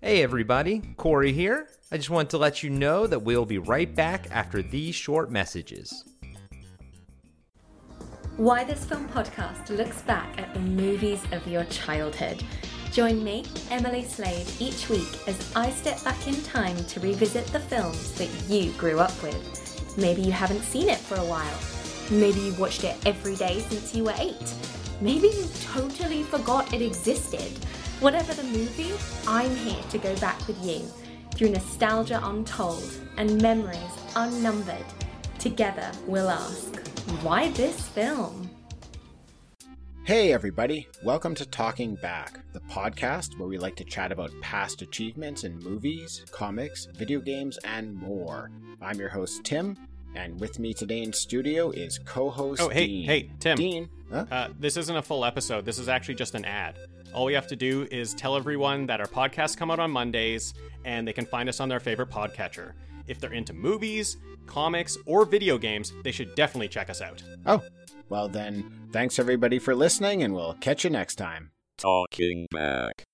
hey, everybody. Corey here. I just wanted to let you know that we'll be right back after these short messages. Why This Film podcast looks back at the movies of your childhood. Join me, Emily Slade, each week as I step back in time to revisit the films that you grew up with. Maybe you haven't seen it for a while. Maybe you watched it every day since you were eight. Maybe you totally forgot it existed. Whatever the movie, I'm here to go back with you through nostalgia untold and memories unnumbered. Together, we'll ask, why this film? Hey, everybody. Welcome to Talking Back, the podcast where we like to chat about past achievements in movies, comics, video games, and more. I'm your host, Tim, and with me today in studio is co host Oh, hey, Dean. hey, Tim. Dean. Huh? Uh, this isn't a full episode. This is actually just an ad. All we have to do is tell everyone that our podcasts come out on Mondays and they can find us on their favorite podcatcher. If they're into movies, comics, or video games, they should definitely check us out. Oh, well then, thanks everybody for listening, and we'll catch you next time. Talking back.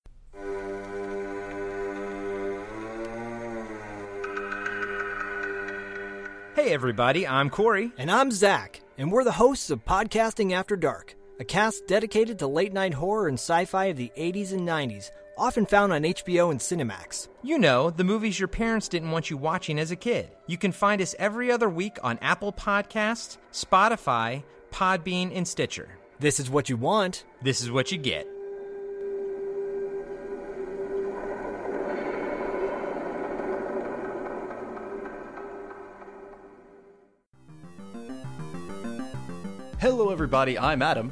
Hey, everybody. I'm Corey. And I'm Zach, and we're the hosts of Podcasting After Dark, a cast dedicated to late night horror and sci fi of the 80s and 90s, often found on HBO and Cinemax. You know, the movies your parents didn't want you watching as a kid. You can find us every other week on Apple Podcasts, Spotify, Podbean, and Stitcher. This is what you want. This is what you get. Hello, everybody. I'm Adam.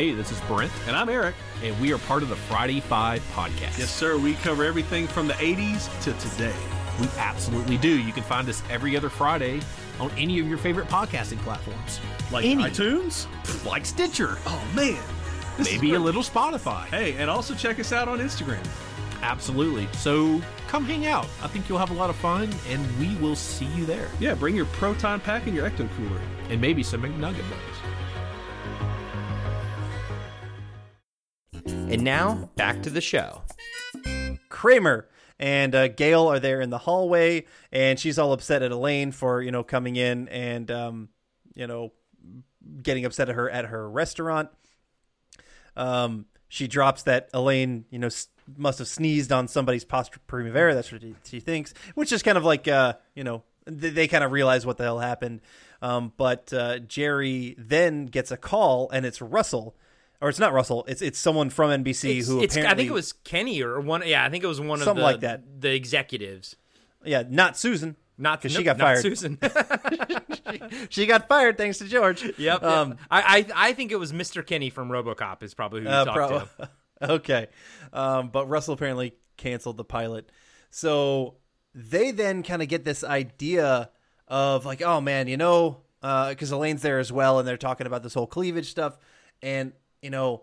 Hey, this is Brent. And I'm Eric. And we are part of the Friday Five podcast. Yes, sir. We cover everything from the 80s to today. We absolutely do. You can find us every other Friday on any of your favorite podcasting platforms. Like any. iTunes? Like Stitcher. Oh, man. This Maybe a little Spotify. Hey, and also check us out on Instagram. Absolutely. So come hang out. I think you'll have a lot of fun, and we will see you there. Yeah, bring your Proton Pack and your Ecto Cooler. And maybe some McNugget bugs. And now, back to the show. Kramer and uh, Gail are there in the hallway, and she's all upset at Elaine for you know coming in and um, you know getting upset at her at her restaurant. Um, she drops that Elaine, you know, s- must have sneezed on somebody's pasta primavera. That's what she, thinks, which is kind of like, uh, you know, they, they kind of realize what the hell happened. Um, but uh, Jerry then gets a call, and it's Russell, or it's not Russell. It's it's someone from NBC It's- who it's- apparently I think it was Kenny or one. Yeah, I think it was one of Something the like that. the executives. yeah, not Susan, Not because no, she got not fired. Susan. She got fired thanks to George. yep. Um, I, I I think it was Mr. Kenny from RoboCop is probably who you Uh, talked pro- to. okay. Um, but Russell apparently canceled the pilot. So they then kind of get this idea of like, oh man, you know, because Elaine's there as well, and they're talking about this whole cleavage stuff, and you know,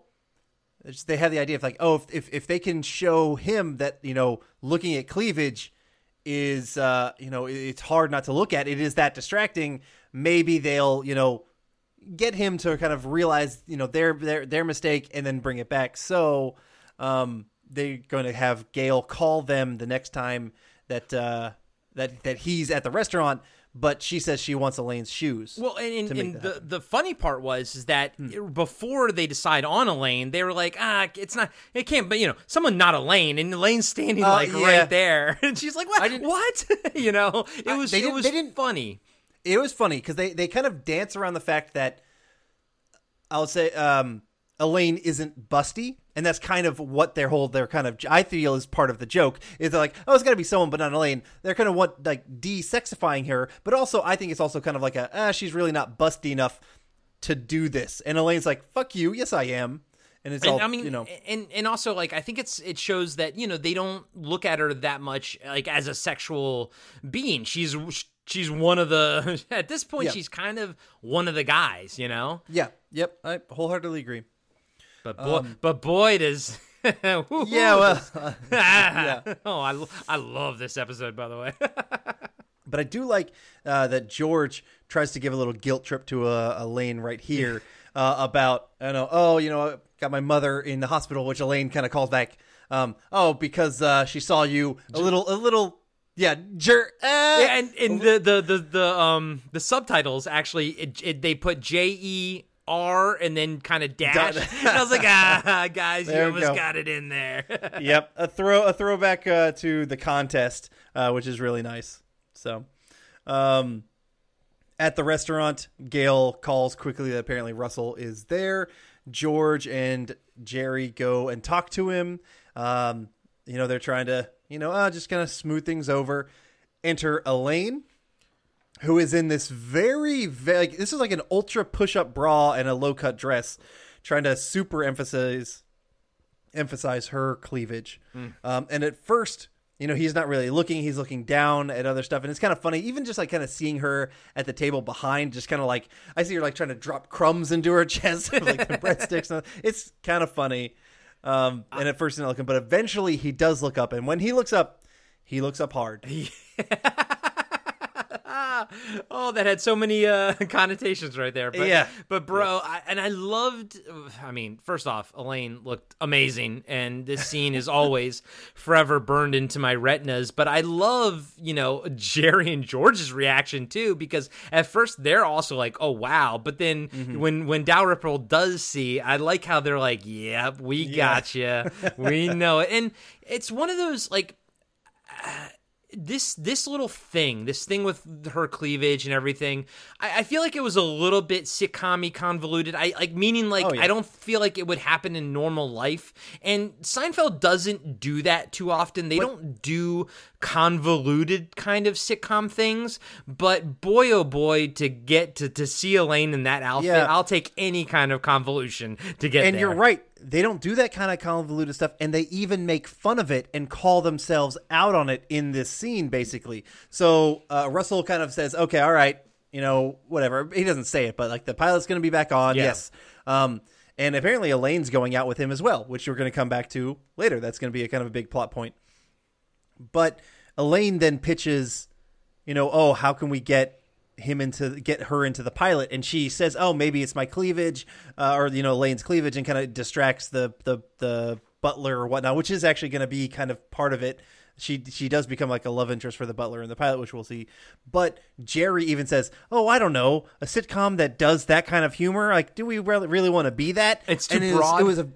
they have the idea of like, oh, if if, if they can show him that you know, looking at cleavage is uh you know it's hard not to look at it is that distracting maybe they'll you know get him to kind of realize you know their their their mistake and then bring it back. So um they're going to have Gail call them the next time that uh that that he's at the restaurant but she says she wants Elaine's shoes Well, and, and, and that the the funny part was is that Hmm. before they decide on Elaine, they were like, ah, it's not, it can't, but you know, someone not Elaine, and Elaine's standing Uh, like yeah. right there, and she's like, what? What? you know, it was they it was they didn't- funny. it was funny because they they kind of dance around the fact that I'll say um, Elaine isn't busty, and that's kind of what their whole their kind of I feel is part of the joke is they're like oh it's got to be someone but not Elaine. They're kind of what like de-sexifying her, but also I think it's also kind of like a ah, she's really not busty enough to do this, and Elaine's like fuck you, yes I am, and it's And, all I mean, you know and and also like I think it's it shows that you know they don't look at her that much like as a sexual being. She's she's one of the at this point Yeah. she's kind of one of the guys, you know. yeah yep I wholeheartedly agree. But boy, Um, but Boyd is. Yeah, well, uh, yeah. Oh, I, I love this episode. By the way, But I do like uh, that George tries to give a little guilt trip to uh, Elaine right here uh, about, I know, oh, you know, I got my mother in the hospital, which Elaine kind of calls back, um, oh, because uh, she saw you a little, a little, yeah, jer- uh, yeah, and in the, the the the um the subtitles actually it, it, they put J E R and then kind of dash. And I was like, ah, guys, you There we almost go. got it in there. yep, a throw, a throwback uh, to the contest, uh, which is really nice. So, um, at the restaurant, Gail calls quickly that apparently Russell is there. George and Jerry go and talk to him. Um, you know, they're trying to, you know, uh, just kind of smooth things over. Enter Elaine, who is in this very, very, like, this is like an ultra push up bra and a low cut dress, trying to super emphasize emphasize her cleavage. Mm. Um, and at first, you know, he's not really looking. He's looking down at other stuff, and it's kind of funny. Even just like kind of seeing her at the table behind, just kind of like I see her like trying to drop crumbs into her chest, of, like the breadsticks. and- It's kind of funny. Um, and at first, he's not looking, but eventually he does look up, and when he looks up, he looks up hard. oh, that had so many uh, connotations right there. But, Yeah. But bro, I, and I loved. I mean, first off, Elaine looked amazing, and this scene is always forever burned into my retinas. But I love, you know, Jerry and George's reaction too, because at first they're also like, "Oh wow," but then Mm-hmm. when when Dalrymple does see, I like how they're like, "Yep, we Yeah. gotcha, we know it," and it's one of those like this this little thing, this thing with her cleavage and everything, I, I feel like it was a little bit sitcom convoluted. I like meaning like Oh, yeah. I don't feel like it would happen in normal life. And Seinfeld doesn't do that too often. They don't do convoluted kind of sitcom things. But boy oh boy, to get to, to see Elaine in that outfit, Yeah. I'll take any kind of convolution to get and there. you're right. They don't do that kind of convoluted stuff, and they even make fun of it and call themselves out on it in this scene, basically. So uh, Russell kind of says, "Okay, all right, you know, whatever." He doesn't say it, but like the pilot's going to be back on, Yeah. yes. Um, and apparently Elaine's going out with him as well, which we're going to come back to later. That's going to be a kind of a big plot point. But Elaine then pitches, you know, oh, how can we get him into get her into the pilot? And she says, oh, maybe it's my cleavage, uh, or you know, lane's cleavage, and kind of distracts the the the butler or whatnot, which is actually going to be kind of part of it. she she does become like a love interest for the butler in the pilot, which we'll see. But Jerry even says, "Oh, I don't know, a sitcom that does that kind of humor. Like, do we really really want to be that? It's too And it was- broad. It was a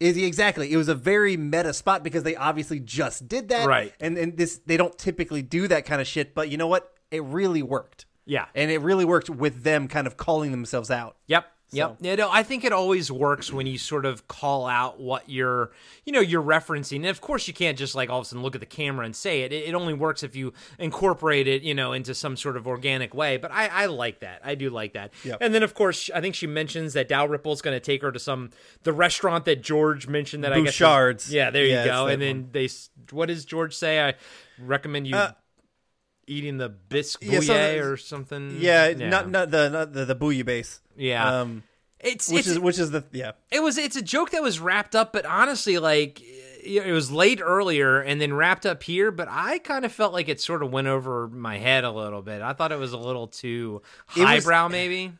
is exactly. It was a very meta spot because they obviously just did that, Right. And and this they don't typically do that kind of shit. But you know what? It really worked. Yeah. and it really worked with them kind of calling themselves out. Yep. Yep. You know, I think it always works when you sort of call out what you're, you know, you're referencing. And of course, you can't just like all of a sudden look at the camera and say it. It, it only works if you incorporate it, you know, into some sort of organic way. But I, I like that. I do like that. Yep. And then, of course, I think she mentions that Dalrymple's going to take her to some the restaurant that George mentioned that I guess. Bouchard's. Yeah, there you Yeah, go. And then they, what does George say? I recommend you. Uh, Eating the bisque Yeah, so- or something. Yeah, not not the not the the bouillabaisse. Yeah. um, It's which it's, is which is the yeah. it was it's a joke that was wrapped up but honestly like it was late earlier and then wrapped up here but i kind of felt like it sort of went over my head a little bit i thought it was a little too It was- highbrow maybe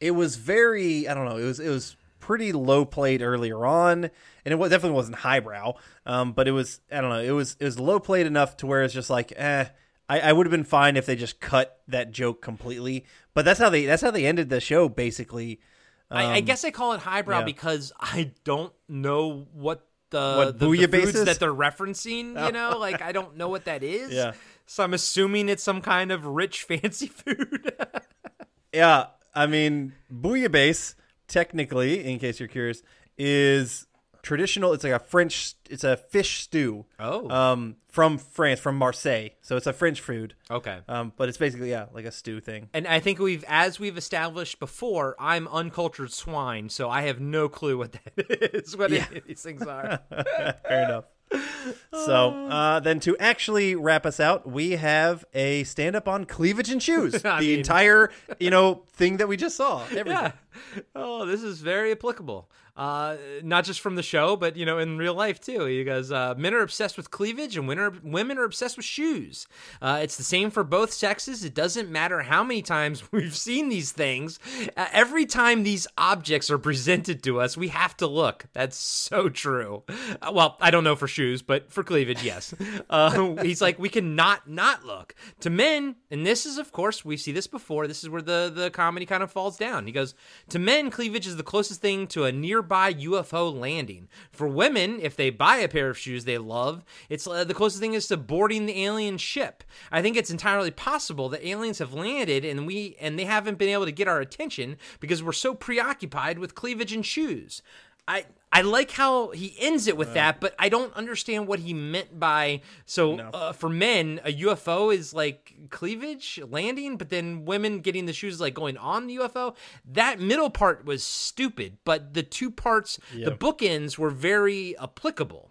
It was very I don't know. It was it was pretty low played earlier on, and it wa- definitely wasn't highbrow. Um, but it was I don't know. It was it was low played enough to where it's just like eh. I, I would have been fine if they just cut that joke completely. But that's how they that's how they ended the show basically. I, I Um, guess i call it highbrow yeah. because i don't know what the What the, the foods that they're referencing you know like i don't know what that is Yeah. so i'm assuming it's some kind of rich fancy food Yeah, I mean, bouillabaisse, technically, in case you're curious, is traditional. It's like a French. It's a fish stew. Oh. um, from France, from Marseille. So it's a French food. Okay. Um, but it's basically yeah, like a stew thing. And I think we've, as we've established before, I'm uncultured swine, so I have no clue what that is, what Yeah. these things are. Fair enough. So uh, then, to actually wrap us out, we have a stand-up on cleavage and shoes. The mean- entire, you know, thing that we just saw. Everything. Yeah. Oh, this is very applicable. Uh, not just from the show, but you know, in real life too. You guys, uh, men are obsessed with cleavage, and women are, women are obsessed with shoes. Uh, it's the same for both sexes. It doesn't matter how many times we've seen these things. Uh, every time these objects are presented to us, we have to look. That's so true. Uh, well, I don't know for shoes, but for cleavage, yes. Uh, he's like, we can not look to men, and this is, of course, we see this before. This is where the the comedy kind of falls down. He goes, to men, cleavage is the closest thing to a nearby UFO landing. For women, if they buy a pair of shoes they love, it's uh, the closest thing is to boarding the alien ship. I think it's entirely possible that aliens have landed and we and they haven't been able to get our attention because we're so preoccupied with cleavage and shoes. I I like how he ends it with that, but I don't understand what he meant by so uh, for men a UFO is like cleavage landing, but then women getting the shoes is like going on the UFO. That middle part was stupid, but the two parts, the bookends were very applicable.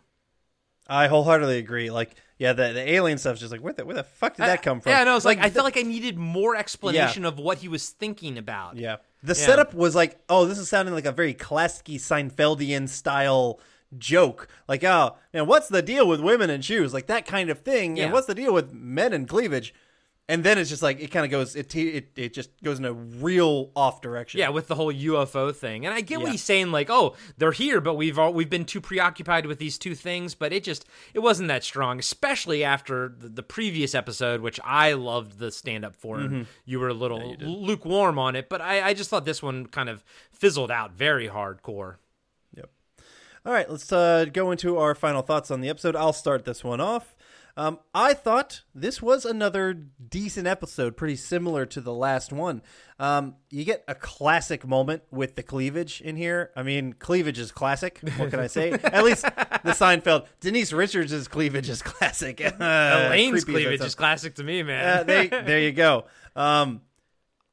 I wholeheartedly agree. Like, yeah, the, the alien stuff's just like, where the where the fuck did that come from? Yeah, no, it's like, I felt like I needed more explanation of what he was thinking about. Yeah. The Yeah. setup was like, oh, this is sounding like a very classic Seinfeldian style joke. Like, oh, and what's the deal with women and shoes? Like that kind of thing. Yeah. And what's the deal with men and cleavage? And then it's just like it kind of goes it, it it just goes in a real off direction. Yeah, with the whole UFO thing, and I get what he's saying. Like, oh, they're here, but we've all we've been too preoccupied with these two things. But it just it wasn't that strong, especially after the, the previous episode, which I loved the stand up for. and Mhm. You were a little lukewarm on it, but I, I just thought this one kind of fizzled out very hardcore. Yep. All right, let's uh, go into our final thoughts on the episode. I'll start this one off. Um, I thought this was another decent episode, pretty similar to the last one. Um, you get a classic moment with the cleavage in here. I mean, cleavage is classic. What can I say? At least the Seinfeld. Denise Richards' cleavage is classic. Uh, Elaine's creepy as that cleavage is classic to me, man. Uh, they, there you go. Um,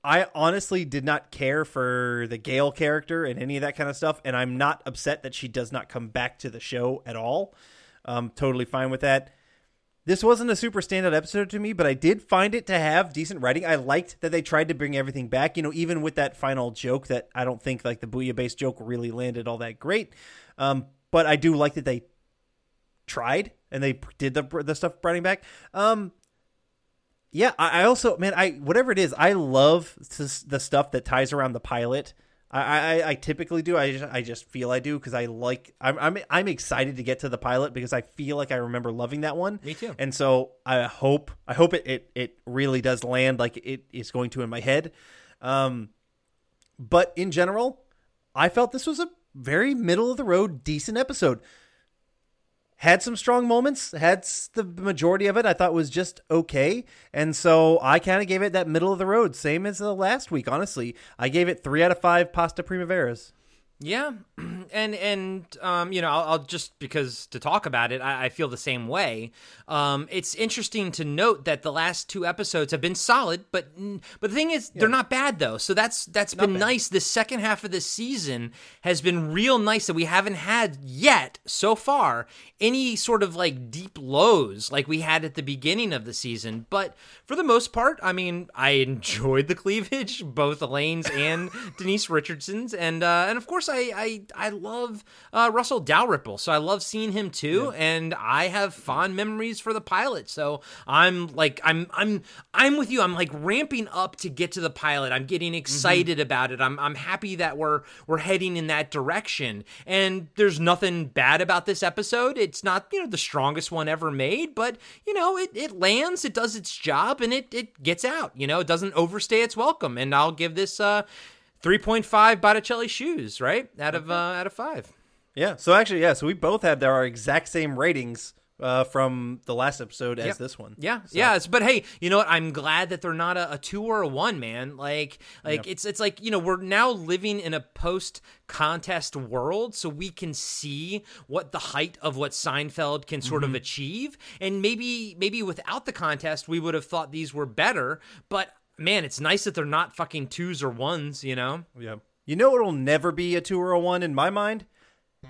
I honestly did not care for the Gail character and any of that kind of stuff, and I'm not upset that she does not come back to the show at all. I'm totally fine with that. This wasn't a super standout episode to me, but I did find it to have decent writing. I liked that they tried to bring everything back, you know, even with that final joke that I don't think like the bouillabaisse joke really landed all that great. Um, but I do like that they tried and they did the the stuff bringing back. Um, yeah, I, I also man, I whatever it is, I love the stuff that ties around the pilot. I, I, I typically do. I just, I just feel I do because I like. I'm, I'm I'm excited to get to the pilot because I feel like I remember loving that one. Me too. And so I hope I hope it it, it really does land like it is going to in my head. Um, but in general, I felt this was a very middle of the road, decent episode. Had some strong moments, had the majority of it I thought was just okay. And so I kind of gave it that middle of the road, same as the last week, honestly. I gave it three out of five pasta primaveras. Yeah, and and um, you know, I'll, I'll just because to talk about it, I, I feel the same way. Um, it's interesting to note that the last two episodes have been solid, but but the thing is, they're not bad though. So that's that's been nice. The second half of the season has been real nice that we haven't had yet so far any sort of like deep lows like we had at the beginning of the season. But for the most part, I mean, I enjoyed the cleavage, both Elaine's and Denise Richardson's, and uh, and of course, I I, I love uh, Russell Dalrymple, so I love seeing him too, and I have fond memories for the pilot. So I'm like I'm I'm I'm with you. I'm like ramping up to get to the pilot. I'm getting excited about it. I'm I'm happy that we're we're heading in that direction. And there's nothing bad about this episode. It's not you know the strongest one ever made, but you know it it lands, it does its job, and it it gets out. You know it doesn't overstay its welcome. And I'll give this uh 3.5 Botticelli shoes right out of uh, out of five. Yeah. So actually, yeah. So we both had our exact same ratings uh, from the last episode as Yeah. this one. Yeah, yeah. But hey, you know what? I'm glad that they're not a, a two or a one, man. Like, like it's it's like you know we're now living in a post contest world, so we can see what the height of what Seinfeld can sort of Mhm. achieve, and maybe maybe without the contest, we would have thought these were better. But man, it's nice that they're not fucking twos or ones. You know? Yeah. You know it'll never be a two or a one in my mind?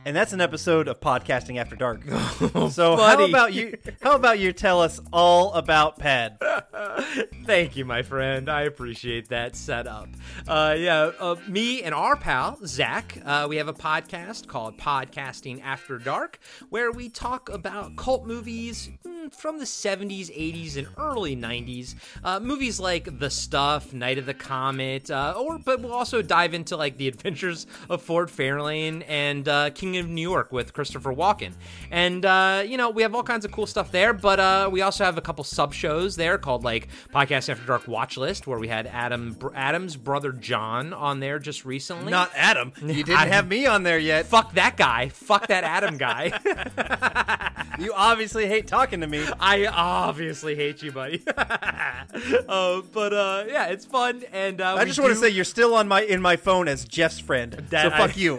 And that's an episode of Podcasting After Dark. so how about you how about you tell us all about Pad? Thank you, my friend. I appreciate that setup. Uh, yeah, uh, me and our pal Zach, uh, we have a podcast called Podcasting After Dark, where we talk about cult movies mm, from the '70s, '80s, and early '90s. Uh, movies like The Stuff, Night of the Comet, uh, or but we'll also dive into like The Adventures of Ford Fairlane and uh, King of New York with Christopher Walken. And uh, you know, we have all kinds of cool stuff there. But uh, we also have a couple sub shows there called like Podcast After Dark Watch List, where we had Adam Adam's brother John on there just recently. Not Adam. You didn't I- have me on there yet. Fuck that guy. Fuck that Adam guy. you obviously hate talking to me. I obviously hate you, buddy. uh, but uh, yeah, it's fun, and uh, I just want to say you're still on my in my phone as Jeff's friend. That so I- fuck you.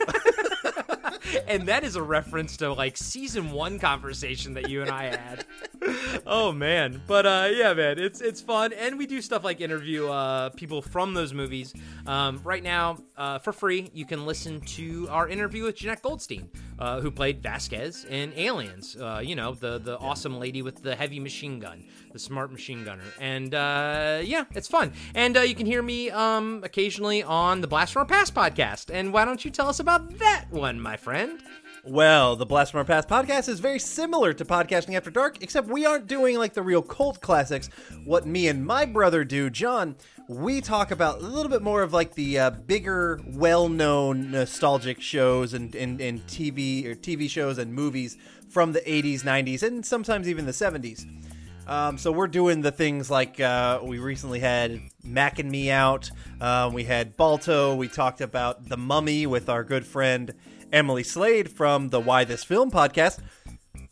And that is a reference to like season one conversation that you and I had. oh man, but uh, yeah, man, it's it's fun, and we do stuff like interview uh, people from those movies. Um, right now, uh, for free, you can listen to our interview with Jenette Goldstein, uh, who played Vasquez in Aliens. Uh, you know, the the awesome lady with the heavy machine gun, the smart machine gunner, and uh, yeah, it's fun. And uh, you can hear me um, occasionally on the Blast from Our Past podcast. And why don't you tell us about that one, my friend? Well, the Blast from Our Past podcast is very similar to Podcasting After Dark, except we aren't doing like the real cult classics. What me and my brother do, John, we talk about a little bit more of like the uh, bigger, well-known nostalgic shows and, and, and TV or TV shows and movies from the 80s, 90s, and sometimes even the 70s. Um, so we're doing the things like uh, we recently had Mac and Me out. Um, we had Balto. We talked about The Mummy with our good friend Emily Slade from the Why This Film podcast,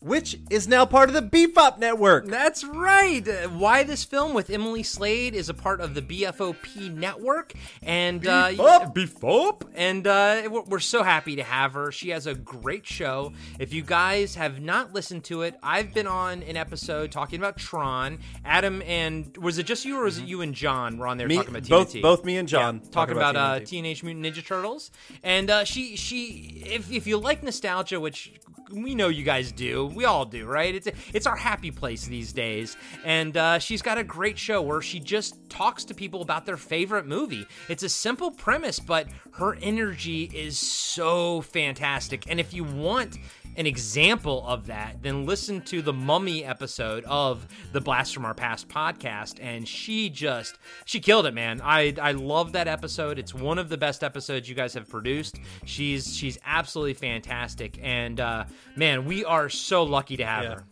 which is now part of the Bebop Network. That's right. Uh, Why this film with Emily Slade is a part of the BFOP network, and uh, Bebop. Bebop, and uh, we're, so happy to have her. She has a great show. If you guys have not listened to it, I've been on an episode talking about Tron. Adam and was it just you or was it you and John were on there Me- talking about both- TNT? both me and John Yeah, talking talking about about, uh, Teenage Mutant Ninja Turtles, and uh, she she if if you like nostalgia, which we know you guys do, we all do, right? It's it's our happy place these days, and uh, she's got a great show where she just talks to people about their favorite movie. It's a simple premise, but her energy is so fantastic, and if you want an example of that, then listen to the Mummy episode of the Blast from Our Past podcast, and she just she killed it, man. I I love that episode. It's one of the best episodes you guys have produced. She's she's absolutely fantastic, and uh, man, we are so lucky to have Yeah. her.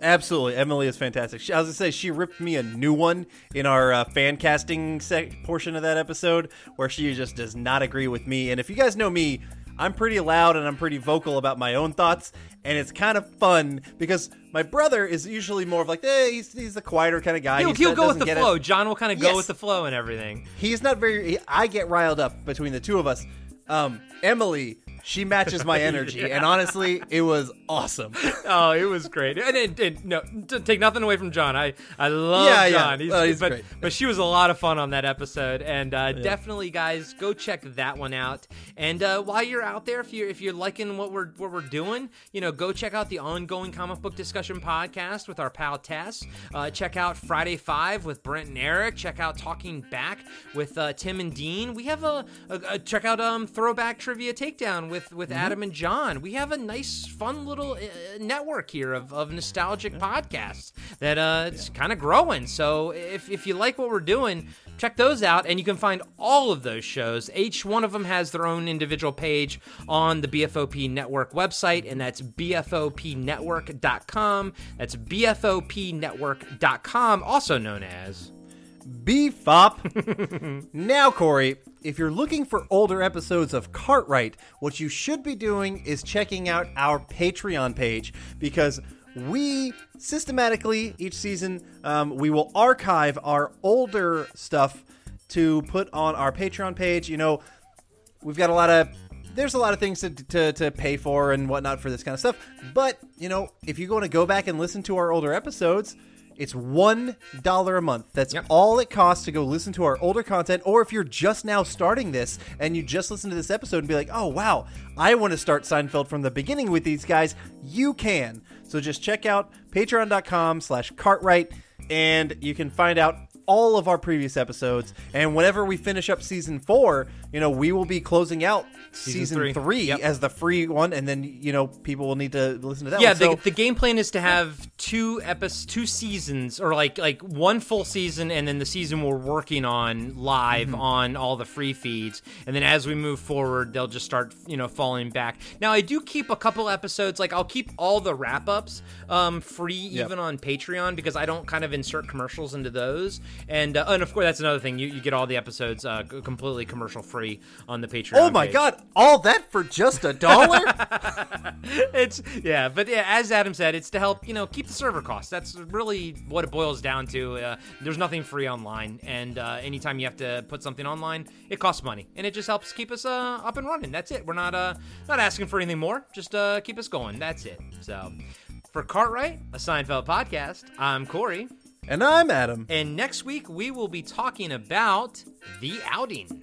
Absolutely, Emily is fantastic. She, I was gonna say she ripped me a new one in our uh, fan casting sec- portion of that episode, where she just does not agree with me. And if you guys know me, I'm pretty loud and I'm pretty vocal about my own thoughts, and it's kind of fun because my brother is usually more of like, eh, he's he's the quieter kind of guy. He'll, he'll go with the flow. it. John will kind of go with the flow and everything. He's not very. he- I get riled up between the two of us. Um, Emily, she matches my energy, and honestly, it was awesome. oh, it was great. And, and, and no, to take nothing away from John. I I love Yeah, yeah. John. He's, Oh, he's but, great. but she was a lot of fun on that episode, and uh, definitely, guys, go check that one out. And uh, while you're out there, if you're if you're liking what we're what we're doing, you know, go check out the ongoing comic book discussion podcast with our pal Tess. Uh, check out Friday Five with Brent and Eric. Check out Talking Back with uh, Tim and Dean. We have a, a, a check out um Throwback Trivia Takedown with with Mm-hmm. Adam and John. We have a nice, fun little uh, network here of, of nostalgic podcasts that uh it's kind of growing. So if if you like what we're doing. Check those out, and you can find all of those shows. Each one of them has their own individual page on the BFOP Network website, and that's BFOPnetwork.com. That's BFOPnetwork.com, also known as Bebop. now, Corey, if you're looking for older episodes of Cartwright, what you should be doing is checking out our Patreon page because we systematically each season um, we will archive our older stuff to put on our Patreon page. You know, we've got a lot of there's a lot of things to, to, to pay for and whatnot for this kind of stuff. But, you know, if you want to go back and listen to our older episodes, it's one dollar a month. That's all it costs to go listen to our older content. Or if you're just now starting this and you just listen to this episode and be like, oh wow, I want to start Seinfeld from the beginning with these guys, you can. So just check out patreon.com slash cartwright and you can find out all of our previous episodes. And whenever we finish up season four, you know, we will be closing out Season season, three. three, Yep. as the free one, and then you know people will need to listen to that. yeah, one. So, the, the game plan is to have two episodes, two seasons, or like like one full season, and then the season we're working on live Mhm. on all the free feeds, and then as we move forward, they'll just start you know falling back. Now I do keep a couple episodes, like I'll keep all the wrap ups um, free Yep. even on Patreon because I don't kind of insert commercials into those, and uh, and of course that's another thing you, you get all the episodes uh, completely commercial free on the Patreon. oh my page. god, all that for just a dollar? it's yeah, but yeah, as Adam said, it's to help you know keep the server costs. That's really what it boils down to. Uh, there's nothing free online, and uh, anytime you have to put something online, it costs money, and it just helps keep us uh, up and running. That's it. We're not uh, not asking for anything more. Just uh, keep us going. That's it. So for Cartwright, a Seinfeld podcast, I'm Corey. And I'm Adam. And next week we will be talking about the outing.